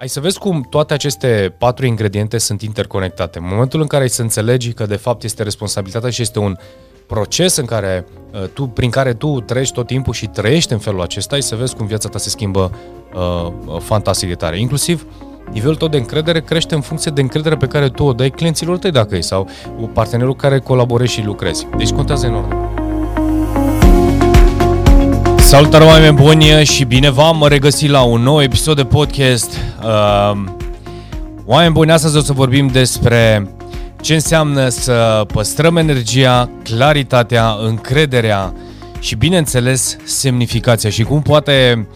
Ai să vezi cum toate aceste patru ingrediente sunt interconectate. În momentul în care ai să înțelegi că de fapt este responsabilitatea și este un proces în care uh, tu, prin care tu trăiești tot timpul și trăiești în felul acesta, ai să vezi cum viața ta se schimbă uh, uh fantastic de tare. Inclusiv nivelul tău de încredere crește în funcție de încredere pe care tu o dai clienților tăi dacă e sau partenerul care colaborezi și lucrezi. Deci contează enorm. Salutare oameni buni și bine v-am regăsit la un nou episod de podcast. Uh, oameni buni, astăzi o să vorbim despre ce înseamnă să păstrăm energia, claritatea, încrederea și bineînțeles semnificația și cum poate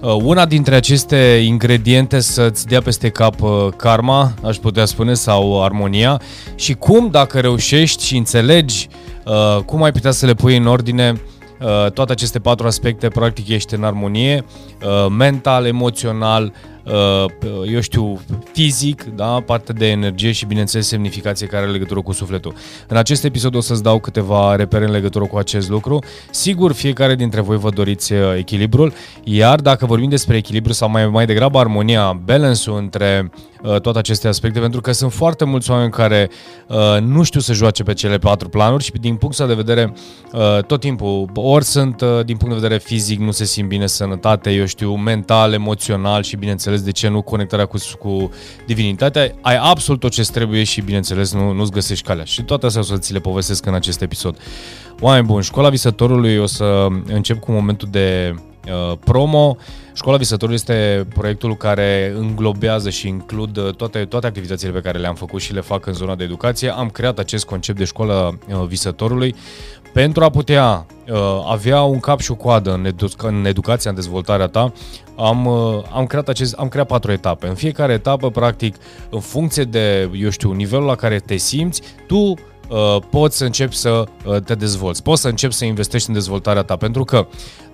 uh, una dintre aceste ingrediente să-ți dea peste cap uh, karma, aș putea spune, sau armonia și cum dacă reușești și înțelegi uh, cum ai putea să le pui în ordine Uh, toate aceste patru aspecte, practic, ești în armonie, uh, mental, emoțional, uh, eu știu, fizic, da, parte de energie și, bineînțeles, semnificație care are legătură cu sufletul. În acest episod o să-ți dau câteva repere în legătură cu acest lucru. Sigur, fiecare dintre voi vă doriți echilibrul, iar dacă vorbim despre echilibru sau mai, mai degrabă armonia, balance-ul între uh, toate aceste aspecte, pentru că sunt foarte mulți oameni care uh, nu știu să joace pe cele patru planuri și din punctul de vedere uh, tot timpul, ori sunt uh, din punct de vedere fizic, nu se simt bine sănătate, eu știu, mental, emoțional și bineînțeles de ce nu conectarea cu, cu divinitatea, ai absolut tot ce trebuie și bineînțeles nu, nu-ți găsești calea. Și toate astea o să ți le povestesc în acest episod. Oameni buni, școala visătorului o să încep cu momentul de uh, promo. Școala Visătorului este proiectul care înglobează și includ uh, toate, toate activitățile pe care le-am făcut și le fac în zona de educație. Am creat acest concept de școală uh, Visătorului pentru a putea uh, avea un cap și o coadă în, edu- în educația, în dezvoltarea ta, am, uh, am, creat acest, am creat patru etape. În fiecare etapă, practic, în funcție de, eu știu, nivelul la care te simți, tu Uh, poți să începi să uh, te dezvolți, poți să începi să investești în dezvoltarea ta, pentru că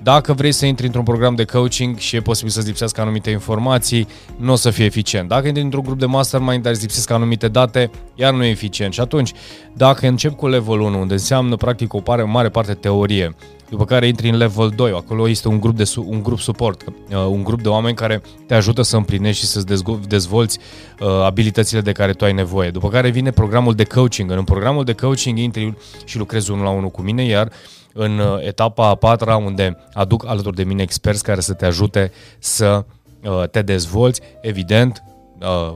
dacă vrei să intri într-un program de coaching și e posibil să-ți lipsească anumite informații, nu o să fie eficient. Dacă intri într-un grup de mastermind, dar îți lipsesc anumite date, iar nu e eficient. Și atunci, dacă încep cu level 1, unde înseamnă practic o pare, mare parte teorie, după care intri în level 2, acolo este un grup, de, un grup suport, uh, un grup de oameni care te ajută să împlinești și să-ți dezvolți uh, abilitățile de care tu ai nevoie. După care vine programul de coaching. În programul de coaching intri și lucrezi unul la unul cu mine, iar în uh, etapa a patra, unde aduc alături de mine experți care să te ajute să te dezvolți, evident,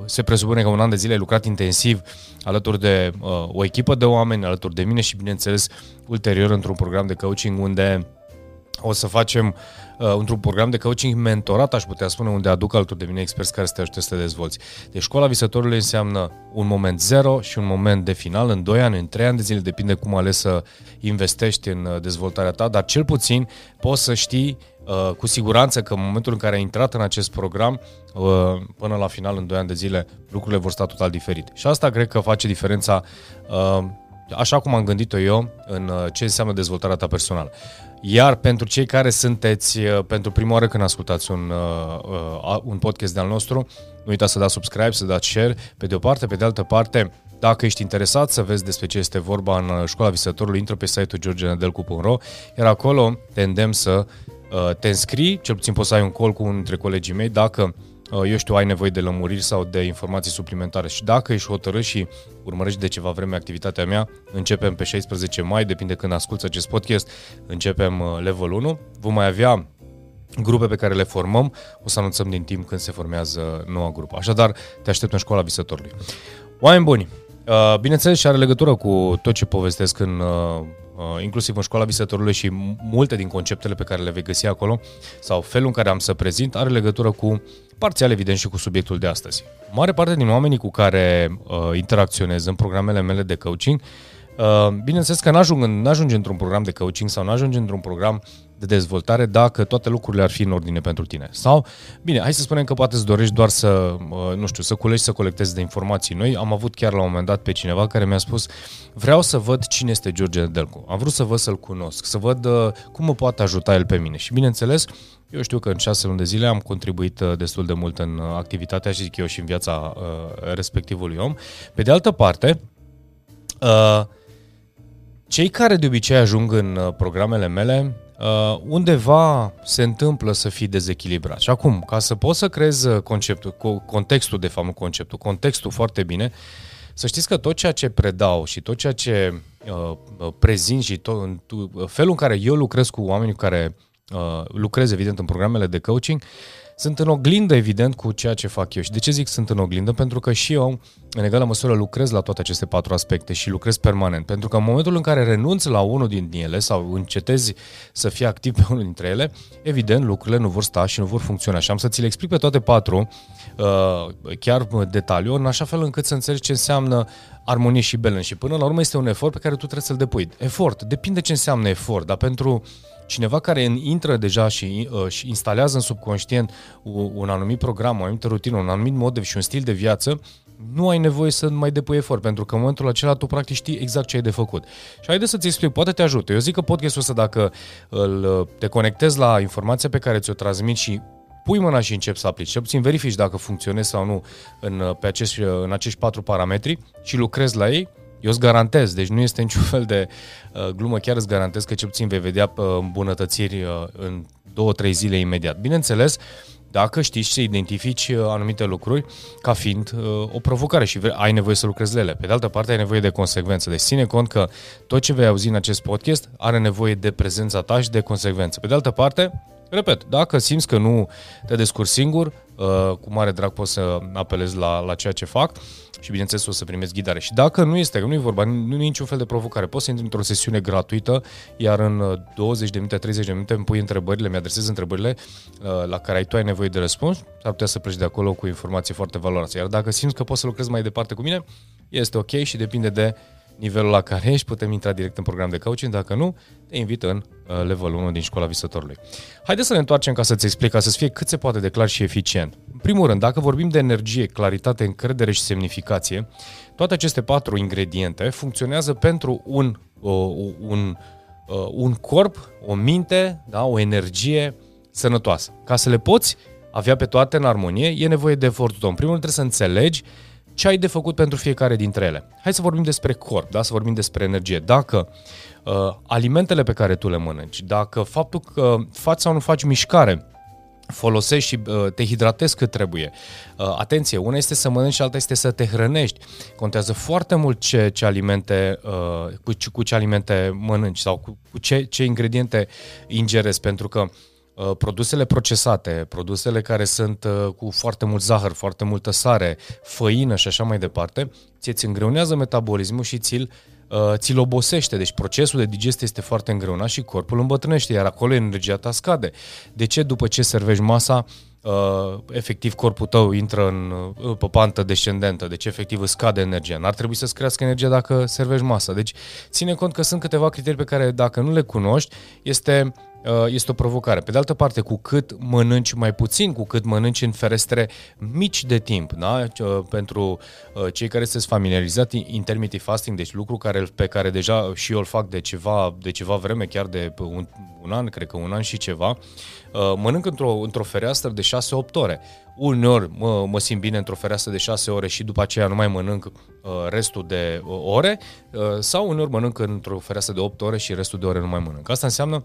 se presupune că un an de zile ai lucrat intensiv alături de o echipă de oameni, alături de mine și, bineînțeles, ulterior într-un program de coaching unde o să facem uh, într-un program de coaching mentorat, aș putea spune, unde aduc alături de mine experți care să te ajute să te dezvolți. Deci școala visătorului înseamnă un moment zero și un moment de final în 2 ani, în 3 ani de zile, depinde cum ales să investești în uh, dezvoltarea ta, dar cel puțin poți să știi uh, cu siguranță că în momentul în care ai intrat în acest program, uh, până la final, în 2 ani de zile, lucrurile vor sta total diferit. Și asta cred că face diferența uh, așa cum am gândit-o eu în uh, ce înseamnă dezvoltarea ta personală. Iar pentru cei care sunteți uh, pentru prima oară când ascultați un, uh, un podcast de-al nostru, nu uitați să dați subscribe, să dați share, pe de o parte, pe de altă parte, dacă ești interesat să vezi despre ce este vorba în Școala Visătorului, intră pe site-ul georgenedelcu.ro, iar acolo te îndemn să te înscrii, cel puțin poți să ai un call cu unul dintre colegii mei, dacă Uh, eu știu, ai nevoie de lămuriri sau de informații suplimentare și dacă ești hotărât și urmărești de ceva vreme activitatea mea, începem pe 16 mai, depinde când asculți acest podcast, începem uh, level 1. Vom mai avea grupe pe care le formăm, o să anunțăm din timp când se formează noua grupă. Așadar, te aștept în școala visătorului. Oameni buni, uh, bineînțeles și are legătură cu tot ce povestesc în inclusiv în școala visătorului și multe din conceptele pe care le vei găsi acolo sau felul în care am să prezint are legătură cu parțial evident și cu subiectul de astăzi. Mare parte din oamenii cu care uh, interacționez în programele mele de coaching, uh, bineînțeles că n-ajung, n-ajunge într-un program de coaching sau n-ajunge într-un program de dezvoltare dacă toate lucrurile ar fi în ordine pentru tine. Sau, bine, hai să spunem că poate îți dorești doar să, uh, nu știu, să culegi, să colectezi de informații noi. Am avut chiar la un moment dat pe cineva care mi-a spus vreau să văd cine este George Delcu. Am vrut să văd să-l cunosc, să văd uh, cum mă poate ajuta el pe mine. Și bineînțeles, eu știu că în șase luni de zile am contribuit uh, destul de mult în uh, activitatea și zic eu și în viața uh, respectivului om. Pe de altă parte, uh, cei care de obicei ajung în uh, programele mele uh, undeva se întâmplă să fii dezechilibrat. Și acum, ca să poți să creezi uh, conceptul, contextul, de fapt, nu conceptul, contextul foarte bine, să știți că tot ceea ce predau și tot ceea ce uh, uh prezint și tot, în, felul în care eu lucrez cu oamenii care uh, lucrez, evident, în programele de coaching, sunt în oglindă, evident, cu ceea ce fac eu. Și de ce zic sunt în oglindă? Pentru că și eu, în egală măsură, lucrez la toate aceste patru aspecte și lucrez permanent. Pentru că în momentul în care renunți la unul din ele sau încetezi să fii activ pe unul dintre ele, evident, lucrurile nu vor sta și nu vor funcționa. Și am să ți le explic pe toate patru, uh, chiar detaliu, în așa fel încât să înțelegi ce înseamnă armonie și balance. Și până la urmă este un efort pe care tu trebuie să-l depui. Efort, depinde ce înseamnă efort, dar pentru cineva care intră deja și, uh, și instalează în subconștient un, un anumit program, o anumită rutină, un anumit mod de, și un stil de viață, nu ai nevoie să mai depui efort, pentru că în momentul acela tu practic știi exact ce ai de făcut. Și haideți să-ți explic, poate te ajută. Eu zic că podcastul ăsta, dacă îl, te conectezi la informația pe care ți-o transmit și pui mâna și începi să aplici, cel puțin verifici dacă funcționezi sau nu în, pe acești, în acești patru parametri și lucrezi la ei, eu îți garantez, deci nu este niciun fel de uh, glumă, chiar îți garantez că cel puțin vei vedea uh, îmbunătățiri uh, în două, trei zile imediat. Bineînțeles, dacă știi să identifici uh, anumite lucruri ca fiind uh, o provocare și ai nevoie să lucrezi la ele. Pe de altă parte, ai nevoie de consecvență. Deci ține cont că tot ce vei auzi în acest podcast are nevoie de prezența ta și de consecvență. Pe de altă parte, repet, dacă simți că nu te descurci singur, uh, cu mare drag poți să apelezi la, la ceea ce fac și bineînțeles o să primești ghidare. Și dacă nu este, că nu e vorba, nu e niciun fel de provocare, poți să intri într-o sesiune gratuită, iar în 20 uh, de minute, 30 de minute îmi pui întrebările, mi-adresezi întrebările uh, la care ai tu ai nevoie de răspuns, s-ar putea să pleci de acolo cu informații foarte valoroase. Iar dacă simți că poți să lucrezi mai departe cu mine, este ok și depinde de nivelul la care ești, putem intra direct în program de coaching, dacă nu, te invit în uh, level 1 din școala visătorului. Haideți să ne întoarcem ca să-ți explic, ca să fie cât se poate de clar și eficient. În primul rând, dacă vorbim de energie, claritate, încredere și semnificație, toate aceste patru ingrediente funcționează pentru un, uh, un, uh, un corp, o minte, da, o energie sănătoasă. Ca să le poți avea pe toate în armonie, e nevoie de efortul tău. În primul rând trebuie să înțelegi ce ai de făcut pentru fiecare dintre ele. Hai să vorbim despre corp, da? să vorbim despre energie. Dacă uh, alimentele pe care tu le mănânci, dacă faptul că faci sau nu faci mișcare, folosești și uh, te hidratezi cât trebuie. Uh, atenție, una este să mănânci și alta este să te hrănești. Contează foarte mult ce, ce alimente, uh, cu, cu ce alimente mănânci sau cu, cu ce, ce ingrediente ingerezi, pentru că Uh, produsele procesate, produsele care sunt uh, cu foarte mult zahăr, foarte multă sare, făină și așa mai departe, ți ți îngreunează metabolismul și ți-l, uh, ți-l obosește. Deci procesul de digestie este foarte îngreunat și corpul îmbătrânește, iar acolo energia ta scade. De ce după ce servești masa, uh, efectiv corpul tău intră în, uh, pe pantă descendentă, deci efectiv îți scade energia. N-ar trebui să-ți crească energia dacă servești masa. Deci ține cont că sunt câteva criterii pe care dacă nu le cunoști, este Uh, este o provocare. Pe de altă parte, cu cât mănânci mai puțin, cu cât mănânci în ferestre mici de timp, da? Uh, pentru uh, cei care sunteți familiarizați, intermittent fasting, deci lucru care, pe care deja și eu îl fac de ceva, de ceva vreme, chiar de un, un an, cred că un an și ceva, mănânc într-o, într-o fereastră de 6-8 ore. Uneori mă, mă simt bine într-o fereastră de 6 ore și după aceea nu mai mănânc restul de ore sau uneori mănânc într-o fereastră de 8 ore și restul de ore nu mai mănânc. Asta înseamnă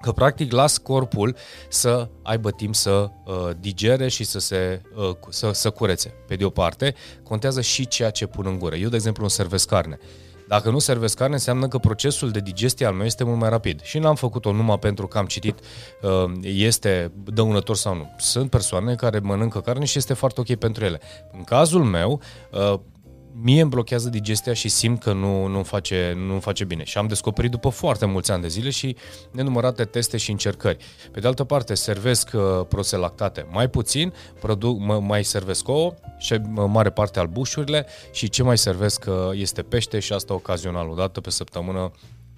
că practic las corpul să aibă timp să uh, digere și să se uh, să, să curețe. Pe de o parte, contează și ceea ce pun în gură. Eu, de exemplu, nu servesc carne. Dacă nu servesc carne, înseamnă că procesul de digestie al meu este mult mai rapid. Și n-am făcut-o numai pentru că am citit uh, este dăunător sau nu. Sunt persoane care mănâncă carne și este foarte ok pentru ele. În cazul meu, uh, mie îmi blochează digestia și simt că nu, nu face, nu face bine. Și am descoperit după foarte mulți ani de zile și nenumărate teste și încercări. Pe de altă parte, servesc uh, produse lactate mai puțin, produc, mă, mai servesc ouă și mare parte albușurile și ce mai servesc uh, este pește și asta ocazional, o dată pe săptămână,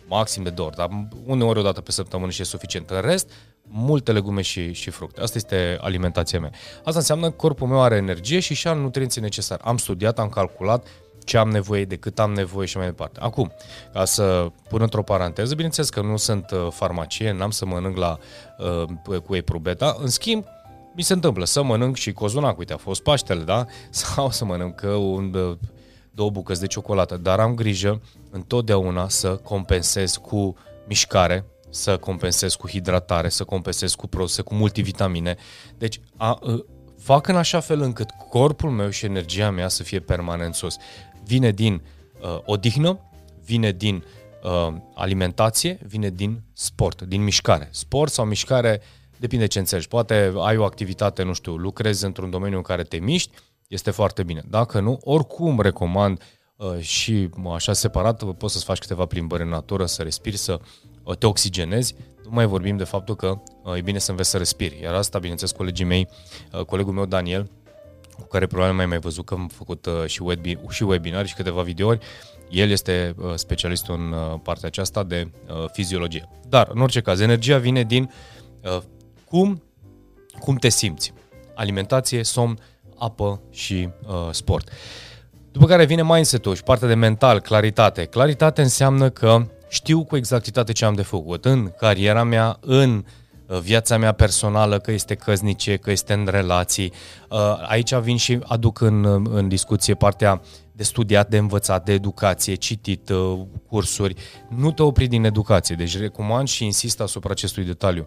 maxim de două ori, dar uneori o dată pe săptămână și e suficient. În rest, multe legume și, și fructe. Asta este alimentația mea. Asta înseamnă că corpul meu are energie și și are nutrienții necesari. Am studiat, am calculat ce am nevoie, de cât am nevoie și mai departe. Acum, ca să pun într-o paranteză, bineînțeles că nu sunt uh, farmacie, n-am să mănânc la, uh, cu eprubeta, în schimb, mi se întâmplă să mănânc și cozonac, uite, a fost Paștele, da? Sau să mănânc un, uh, două bucăți de ciocolată, dar am grijă întotdeauna să compensez cu mișcare, să compensez cu hidratare, să compensez cu produse cu multivitamine. Deci a, a, fac în așa fel încât corpul meu și energia mea să fie permanent sus. Vine din uh, odihnă, vine din uh, alimentație, vine din sport, din mișcare. Sport sau mișcare, depinde ce înțelegi. Poate ai o activitate, nu știu, lucrezi într-un domeniu în care te miști, este foarte bine. Dacă nu, oricum recomand uh, și așa separat, poți să-ți faci câteva plimbări în natură, să respiri, să uh, te oxigenezi. Nu mai vorbim de faptul că uh, e bine să înveți să respiri. Iar asta, bineînțeles, colegii mei, uh, colegul meu Daniel, cu care probabil mai mai văzut că am făcut uh, și, webi, și webinar și câteva videouri, el este uh, specialistul în uh, partea aceasta de uh, fiziologie. Dar, în orice caz, energia vine din uh, cum, cum te simți. Alimentație, somn, apă și uh, sport. După care vine mindset-ul și partea de mental, claritate. Claritate înseamnă că știu cu exactitate ce am de făcut în cariera mea, în uh, viața mea personală, că este căznice, că este în relații. Uh, aici vin și aduc în, în discuție partea de studiat, de învățat, de educație, citit, uh, cursuri. Nu te opri din educație, deci recomand și insist asupra acestui detaliu.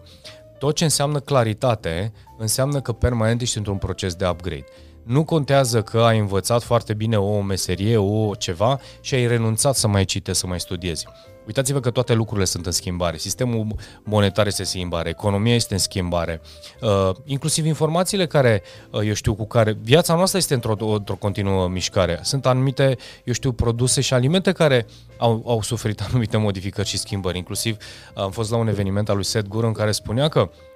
Tot ce înseamnă claritate înseamnă că permanent ești într-un proces de upgrade. Nu contează că ai învățat foarte bine o meserie, o ceva și ai renunțat să mai citești, să mai studiezi. Uitați-vă că toate lucrurile sunt în schimbare. Sistemul monetar este în schimbare, economia este în schimbare, uh, inclusiv informațiile care, uh, eu știu, cu care viața noastră este într-o, într-o continuă mișcare. Sunt anumite, eu știu, produse și alimente care au, au suferit anumite modificări și schimbări. Inclusiv am fost la un eveniment al lui Seth Godin în care spunea că Uh, uh,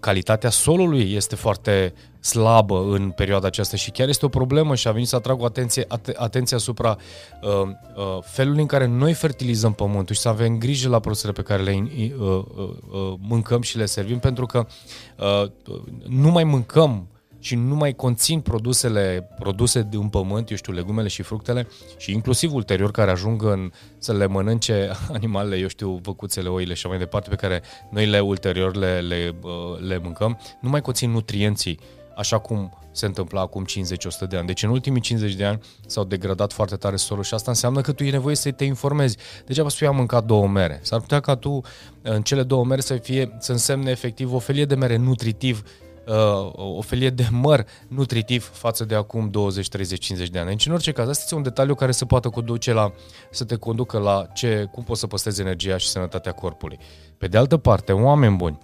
calitatea solului este foarte slabă în perioada aceasta și chiar este o problemă și a venit să atrag o atenție, at- atenție asupra uh, uh, felului în care noi fertilizăm pământul și să avem grijă la produsele pe care le uh, uh, uh, mâncăm și le servim pentru că uh, nu mai mâncăm și nu mai conțin produsele produse de un pământ, eu știu, legumele și fructele și inclusiv ulterior care ajung în, să le mănânce animalele, eu știu, văcuțele, oile și mai departe, pe care noi le ulterior le, le, le mâncăm, nu mai conțin nutrienții așa cum se întâmpla acum 50-100 de ani. Deci în ultimii 50 de ani s-au degradat foarte tare solul și asta înseamnă că tu e nevoie să te informezi. Degeaba spui am mâncat două mere. S-ar putea ca tu în cele două mere să fie să însemne efectiv o felie de mere nutritiv uh, o felie de măr nutritiv față de acum 20, 30, 50 de ani. Deci, în orice caz, asta este un detaliu care se poate conduce la, să te conducă la ce, cum poți să păstrezi energia și sănătatea corpului. Pe de altă parte, oameni buni,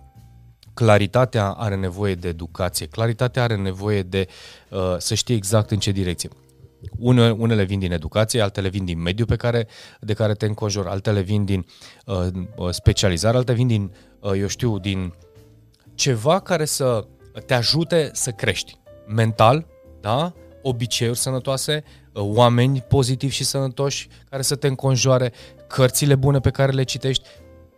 claritatea are nevoie de educație, claritatea are nevoie de uh, să știe exact în ce direcție. Une, unele vin din educație, altele vin din mediul pe care, de care te înconjori, altele vin din uh, specializare, altele vin din, uh, eu știu, din ceva care să te ajute să crești mental, da? obiceiuri sănătoase, oameni pozitivi și sănătoși care să te înconjoare, cărțile bune pe care le citești,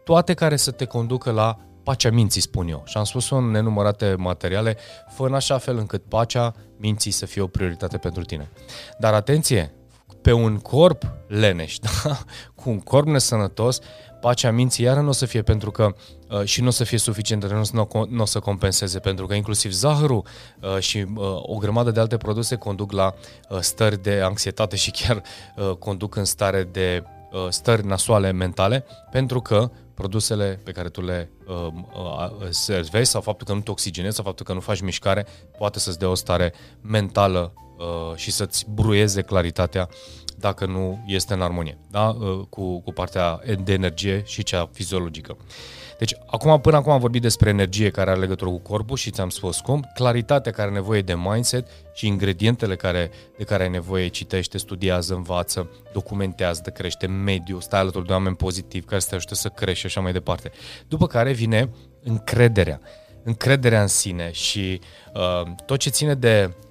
toate care să te conducă la pacea minții, spun eu. Și am spus-o în nenumărate materiale, fă în așa fel încât pacea minții să fie o prioritate pentru tine. Dar atenție, pe un corp leneș, da? cu un corp nesănătos, pacea minții iară nu o să fie pentru că uh, și nu o să fie suficient, nu, nu, nu o să compenseze, pentru că inclusiv zahărul uh, și uh, o grămadă de alte produse conduc la uh, stări de anxietate și chiar uh, conduc în stare de uh, stări nasoale mentale, pentru că produsele pe care tu le uh, uh, servezi sau faptul că nu te oxigenezi sau faptul că nu faci mișcare poate să-ți dea o stare mentală uh, și să-ți bruieze claritatea dacă nu este în armonie da? Uh, cu, cu partea de energie și cea fiziologică. Deci, acum, până acum am vorbit despre energie care are legătură cu corpul și ți-am spus cum, claritatea care are nevoie de mindset și ingredientele care, de care ai nevoie, citește, studiază, învață, documentează, de crește mediu, stai alături de oameni pozitivi care să te ajute să crești și așa mai departe. După care vine încrederea. Încrederea în sine și uh, tot ce ține de, uh,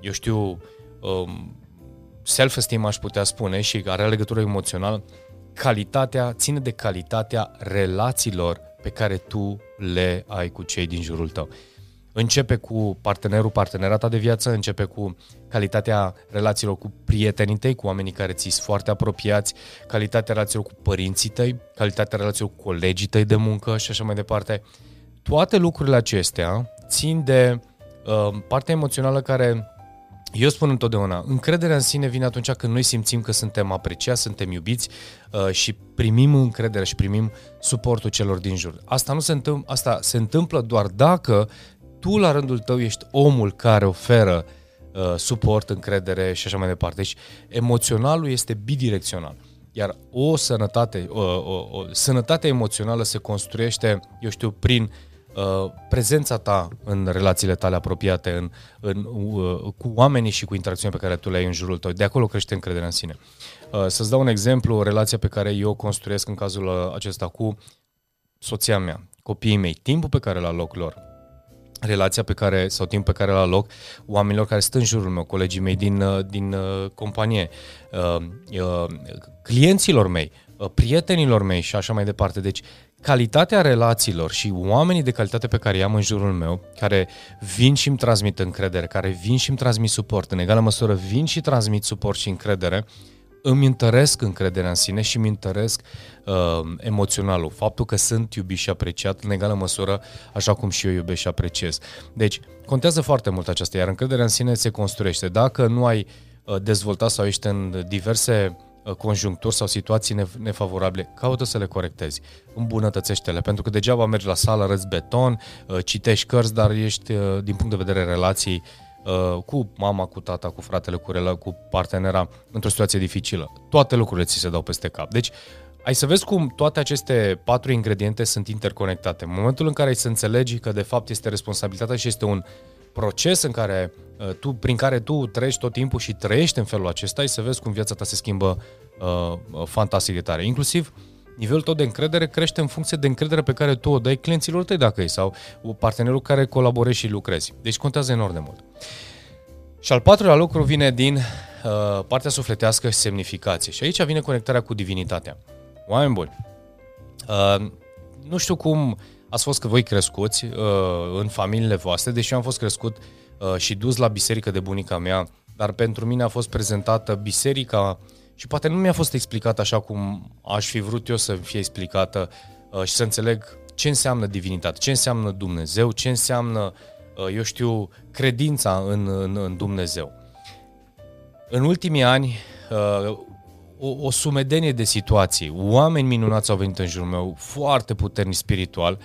eu știu, uh, self-esteem aș putea spune și are legătură emoțională, calitatea, ține de calitatea relațiilor pe care tu le ai cu cei din jurul tău. Începe cu partenerul, partenerata de viață, începe cu calitatea relațiilor cu prietenii tăi, cu oamenii care ți sunt foarte apropiați, calitatea relațiilor cu părinții tăi, calitatea relațiilor cu colegii tăi de muncă și așa mai departe. Toate lucrurile acestea țin de uh, partea emoțională care Eu spun întotdeauna, încrederea în sine vine atunci când noi simțim că suntem apreciați, suntem iubiți uh, și primim încredere și primim suportul celor din jur. Asta nu se întâmplă, asta se întâmplă doar dacă tu la rândul tău ești omul care oferă uh, suport, încredere și așa mai departe. Deci emoționalul este bidirecțional. Iar o sănătate, o, o, o sănătate emoțională se construiește, eu știu, prin uh, prezența ta în relațiile tale apropiate, în, în, uh, cu oamenii și cu interacțiunea pe care tu le ai în jurul tău. De acolo crește încrederea în sine. Uh, să-ți dau un exemplu, o relație pe care eu o construiesc în cazul uh, acesta cu soția mea, copiii mei, timpul pe care l loc lor, relația pe care, sau timp pe care la loc oamenilor care sunt în jurul meu, colegii mei din, uh, din uh, companie, uh, uh, clienților mei, uh, prietenilor mei și așa mai departe. Deci, calitatea relațiilor și oamenii de calitate pe care i-am în jurul meu, care vin și îmi transmit încredere, care vin și îmi transmit suport, în egală măsură vin și transmit suport și încredere, uh, îmi întăresc încrederea în sine și îmi întăresc uh, emoționalul. Faptul că sunt iubit și apreciat în egală măsură, așa cum și eu iubesc și apreciez. Deci, contează foarte mult aceasta, iar încrederea în sine se construiește. Dacă nu ai uh, dezvoltat sau ești în diverse uh, conjuncturi sau situații nefavorabile, caută să le corectezi, îmbunătățește-le, pentru că degeaba mergi la sală, răți beton, uh, citești cărți, dar ești, uh, din punct de vedere relației, Uh, cu mama, cu tata, cu fratele, cu rela, cu partenera într-o situație dificilă. Toate lucrurile ți se dau peste cap. Deci, ai să vezi cum toate aceste patru ingrediente sunt interconectate. În momentul în care ai să înțelegi că de fapt este responsabilitatea și este un proces în care uh, tu, prin care tu trăiești tot timpul și trăiești în felul acesta, ai să vezi cum viața ta se schimbă uh, fantastic de tare. Inclusiv uh, nivelul tău de încredere crește în funcție de încredere pe care tu o dai clienților tăi dacă e sau partenerul care colaborezi și lucrezi. Deci contează enorm de mult. Și al patrulea lucru vine din uh, partea sufletească și semnificație. Și aici vine conectarea cu divinitatea. Oameni buni, uh, nu știu cum ați fost că voi crescuți uh, în familiile voastre, deși eu am fost crescut uh, și dus la biserică de bunica mea, dar pentru mine a fost prezentată biserica și poate nu mi-a fost explicat așa cum aș fi vrut eu să fie explicată uh, și să înțeleg ce înseamnă divinitate, ce înseamnă Dumnezeu, ce înseamnă, uh, eu știu, credința în, în, în Dumnezeu. În ultimii ani, uh, o, o sumedenie de situații, oameni minunați au venit în jurul meu, foarte puternic spiritual,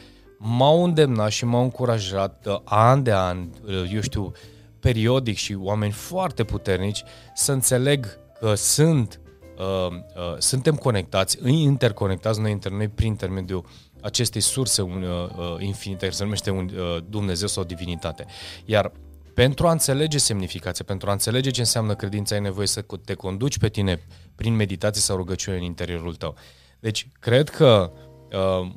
m-au îndemnat și m-au încurajat an de an, eu știu, periodic și oameni foarte puternici să înțeleg că sunt uh, uh, suntem conectați, interconectați noi între noi prin intermediul acestei surse uh, uh, infinite, care se numește un, uh, Dumnezeu sau divinitate. Iar pentru a înțelege semnificația, pentru a înțelege ce înseamnă credința, ai nevoie să te conduci pe tine prin meditație sau rugăciune în interiorul tău. Deci, cred că uh, uh,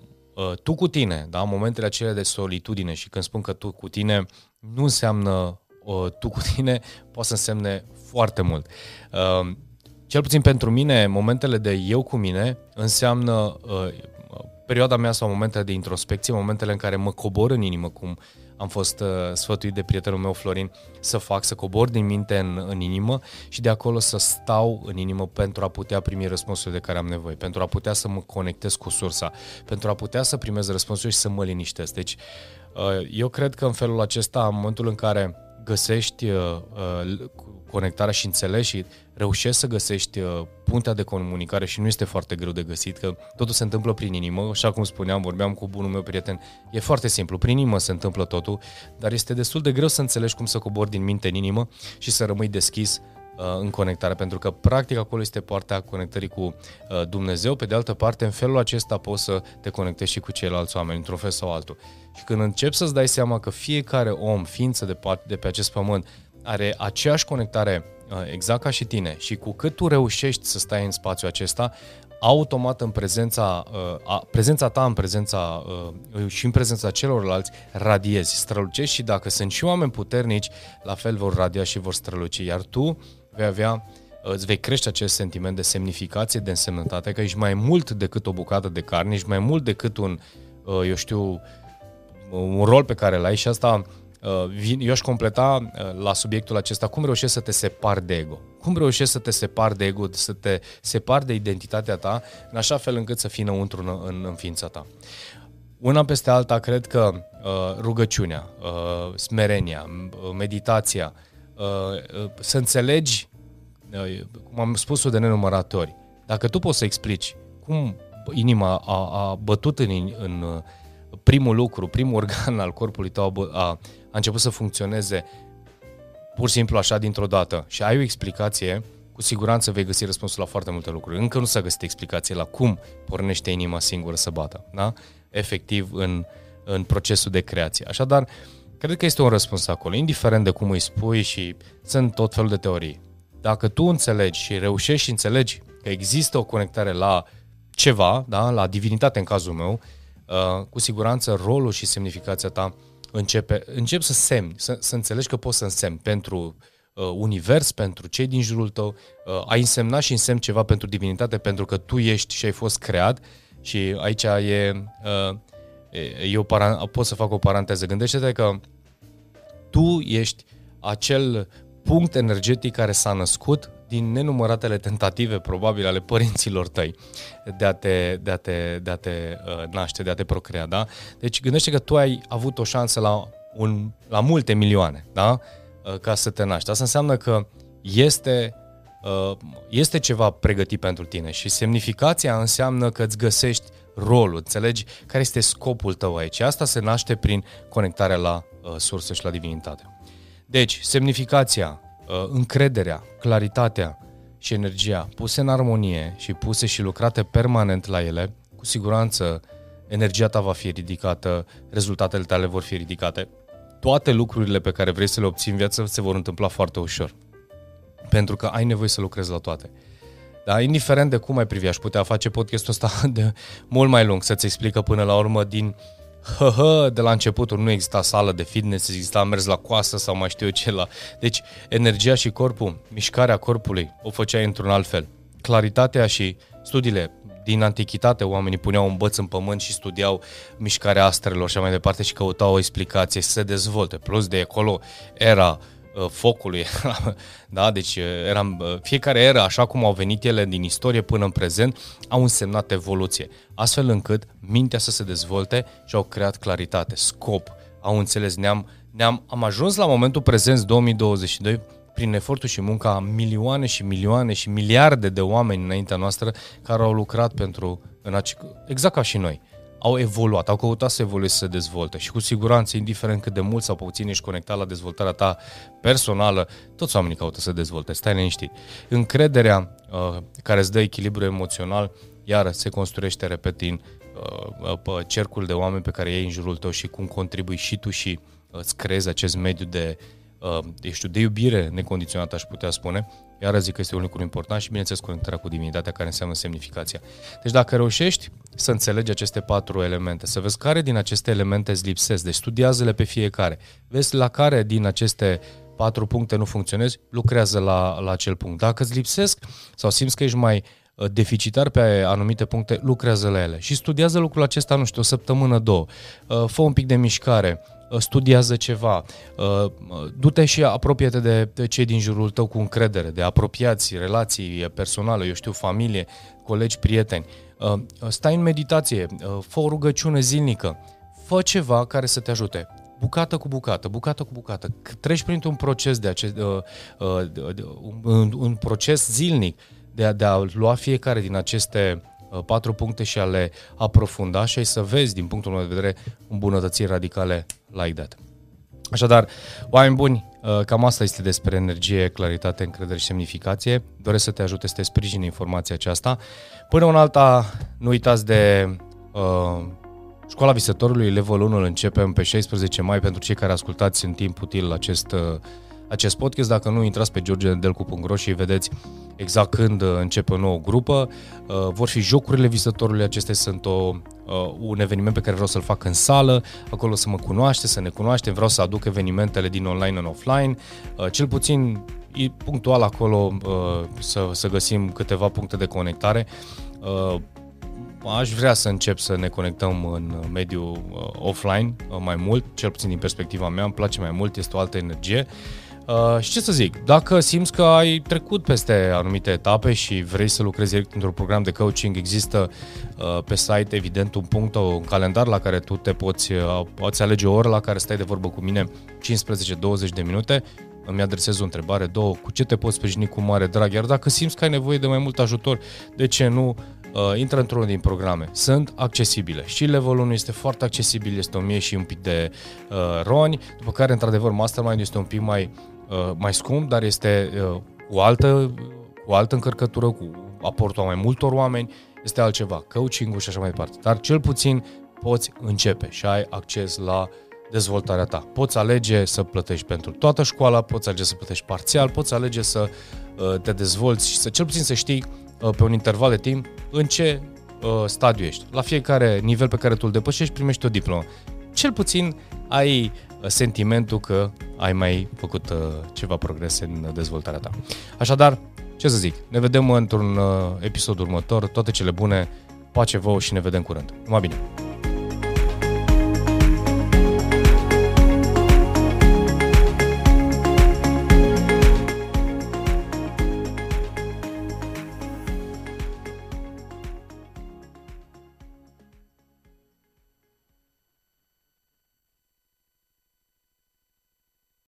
tu cu tine, da, momentele acelea de solitudine și când spun că tu cu tine, nu înseamnă uh, tu cu tine, poate să însemne foarte mult. Uh, cel puțin pentru mine, momentele de eu cu mine înseamnă uh, perioada mea sau momentele de introspecție, momentele în care mă cobor în inimă, cum am fost uh, sfătuit de prietenul meu Florin să fac, să cobor din minte în, în inimă și de acolo să stau în inimă pentru a putea primi răspunsurile de care am nevoie, pentru a putea să mă conectez cu sursa, pentru a putea să primez răspunsuri și să mă liniștesc. Deci, uh, eu cred că în felul acesta, în momentul în care găsești uh, uh, conectarea și înțelegi și reușești să găsești uh, puntea de comunicare și nu este foarte greu de găsit, că totul se întâmplă prin inimă, așa cum spuneam, vorbeam cu bunul meu prieten, e foarte simplu, prin inimă se întâmplă totul, dar este destul de greu să înțelegi cum să cobori din minte în inimă și să rămâi deschis uh, în conectare, pentru că practic acolo este partea conectării cu uh, Dumnezeu, pe de altă parte în felul acesta poți să te conectezi și cu ceilalți oameni, într-un fel sau altul. Și când începi să-ți dai seama că fiecare om, ființă de, de pe acest pământ, are aceeași conectare uh, exact ca și tine. Și cu cât tu reușești să stai în spațiul acesta, automat în prezența, uh, a, prezența ta în prezența uh, și în prezența celorlalți radiezi, strălucești și dacă sunt și oameni puternici, la fel vor radia și vor străluci, iar tu vei avea îți vei crește acest sentiment de semnificație, de însemnătate, că ești mai mult decât o bucată de carne, ești mai mult decât un, eu știu, un rol pe care l-ai și asta Uh, eu aș completa uh, la subiectul acesta cum reușești să te separi de ego. Cum reușești să te separi de ego, să te separi de identitatea ta, în așa fel încât să fii înăuntru în, în, în ființa ta. Una peste alta, cred că uh, rugăciunea, uh, smerenia, uh, meditația, să înțelegi, cum am spus-o de nenumărate ori, dacă tu poți să explici cum inima a, a bătut în, în primul lucru, primul organ al corpului tău a, a început să funcționeze pur și simplu așa dintr-o dată și ai o explicație, cu siguranță vei găsi răspunsul la foarte multe lucruri. Încă nu s-a găsit explicație la cum pornește inima singură să bată, da? efectiv în, în procesul de creație. Așadar, cred că este un răspuns acolo, indiferent de cum îi spui și sunt tot felul de teorii. Dacă tu înțelegi și reușești și înțelegi că există o conectare la ceva, da? la divinitate în cazul meu, uh, cu siguranță rolul și semnificația ta începe, încep să semni, să, să înțelegi că poți să însemni pentru uh, univers, pentru cei din jurul tău, uh, ai însemnat și însemn ceva pentru divinitate, pentru că tu ești și ai fost creat și aici e, uh, eu para, pot să fac o paranteză. Gândește-te că tu ești acel punct energetic care s-a născut din nenumăratele tentative probabil ale părinților tăi de a te, de a te, de a te uh, naște, de a te procrea, da? Deci gândește că tu ai avut o șansă la, un, la multe milioane, da? Uh, ca să te naști. Asta înseamnă că este, uh, este ceva pregătit pentru tine și semnificația înseamnă că îți găsești rolul, înțelegi care este scopul tău aici. Asta se naște prin conectarea la uh, sursă și la divinitate. Deci, semnificația Uh, încrederea, claritatea și energia puse în armonie și puse și lucrate permanent la ele, cu siguranță energia ta va fi ridicată, rezultatele tale vor fi ridicate. Toate lucrurile pe care vrei să le obții în viață se vor întâmpla foarte ușor. Pentru că ai nevoie să lucrezi la toate. Dar indiferent de cum ai privi, aș putea face podcastul ăsta de mult mai lung, să-ți explică până la urmă din hă, hă, de la începutul nu exista sală de fitness, exista mers la coasă sau mai știu eu ce la... Deci energia și corpul, mișcarea corpului o făceai într-un alt fel. Claritatea și studiile din antichitate oamenii puneau un băț în pământ și studiau mișcarea astrelor și mai departe și căutau o explicație să se dezvolte. Plus de acolo era uh, Uh, focului. da? Deci uh, eram, uh, fiecare era, așa cum au venit ele din istorie până în prezent, au însemnat evoluție, astfel încât mintea să se dezvolte și au creat claritate, scop, au înțeles, ne-am, ne-am, am ajuns la momentul prezent 2022 prin efortul și munca a milioane și milioane și miliarde de oameni înaintea noastră care au lucrat pentru, în ace- exact ca și noi au evoluat, au căutat să evolueze, să se dezvolte și cu siguranță, indiferent cât de mult sau puțin ești conectat la dezvoltarea ta personală, toți oamenii caută să dezvolte, stai liniștit. Încrederea uh, care îți dă echilibru emoțional, iară, se construiește, repet, din uh, uh, cercul de oameni pe care ei în jurul tău și cum contribui și tu și uh, îți creezi acest mediu de, uh, de, știu, de iubire necondiționată, aș putea spune, iar zic că este un lucru important și, bineînțeles, conectarea cu divinitatea care înseamnă semnificația. Deci dacă reușești să înțelegi aceste patru elemente, să vezi care din aceste elemente îți lipsesc, deci studiază-le pe fiecare, vezi la care din aceste patru puncte nu funcționezi, lucrează la, la acel punct. Dacă îți lipsesc sau simți că ești mai uh, deficitar pe anumite puncte, lucrează la ele și studiază lucrul acesta, nu știu, o săptămână, două. Uh, fă un pic de mișcare, Uh, studiază ceva, uh, du-te și apropie-te de, de cei din jurul tău cu încredere, de apropiați, relații personale, eu știu, familie, colegi, prieteni. Uh, stai în meditație, fă o rugăciune zilnică, fă ceva care să te ajute bucată cu bucată, bucată cu bucată. Treci printr-un proces de acest, uh, uh, un, un proces zilnic de a, de a lua fiecare din aceste Uh, patru puncte și a le aprofunda și ai să vezi, din punctul meu de vedere, îmbunătățiri radicale like that. Așadar, oameni buni, uh, cam asta este despre energie, claritate, încredere și semnificație. Doresc să te ajute să te sprijini informația aceasta. Până un alta, nu uitați de uh, Școala Visătorului, level 1, îl începem pe 16 mai pentru cei care ascultați în timp util acest, uh, acest podcast. Dacă nu, intrați pe georgedelcu.ro și vedeți exact când uh, începe o nouă grupă. Uh, vor fi jocurile visătorului, acestea sunt o, uh, un eveniment pe care vreau să-l fac în sală, acolo să mă cunoaște, să ne cunoaște, vreau să aduc evenimentele din online în offline, cel puțin punctual acolo să, să găsim câteva puncte de conectare. Aș vrea să încep să ne conectăm în mediul offline mai mult, cel puțin din perspectiva mea, îmi place mai mult, este o altă energie. Uh, și ce să zic, dacă simți că ai trecut peste anumite etape și vrei să lucrezi direct într-un program de coaching, există uh, pe site evident un punct, un calendar la care tu te poți, uh, poți alege o oră la care stai de vorbă cu mine 15-20 de minute îmi adresezi o întrebare, două, cu ce te poți sprijini cu mare drag, iar dacă simți că ai nevoie de mai mult ajutor, de ce nu, uh, intră într-unul din programe. Sunt accesibile. Și levelul 1 este foarte accesibil, este 1000 și un pic de uh, roni, după care, într-adevăr, Mastermind este un pic mai, uh, mai scump, dar este uh, cu altă, cu altă încărcătură, cu aportul a mai multor oameni, este altceva, coaching-ul și așa mai departe. Dar cel puțin poți începe și ai acces la dezvoltarea ta. Poți alege să plătești pentru toată școala, poți alege să plătești parțial, poți alege să uh, te dezvolți și să cel puțin să știi uh, pe un interval de timp în ce uh, stadiu ești. La fiecare nivel pe care tu îl depășești, primești o diplomă. Cel puțin ai sentimentul că ai mai făcut ceva progrese în dezvoltarea ta. Așadar, ce să zic, ne vedem într-un episod următor, toate cele bune, pace vouă și ne vedem curând. Numai bine!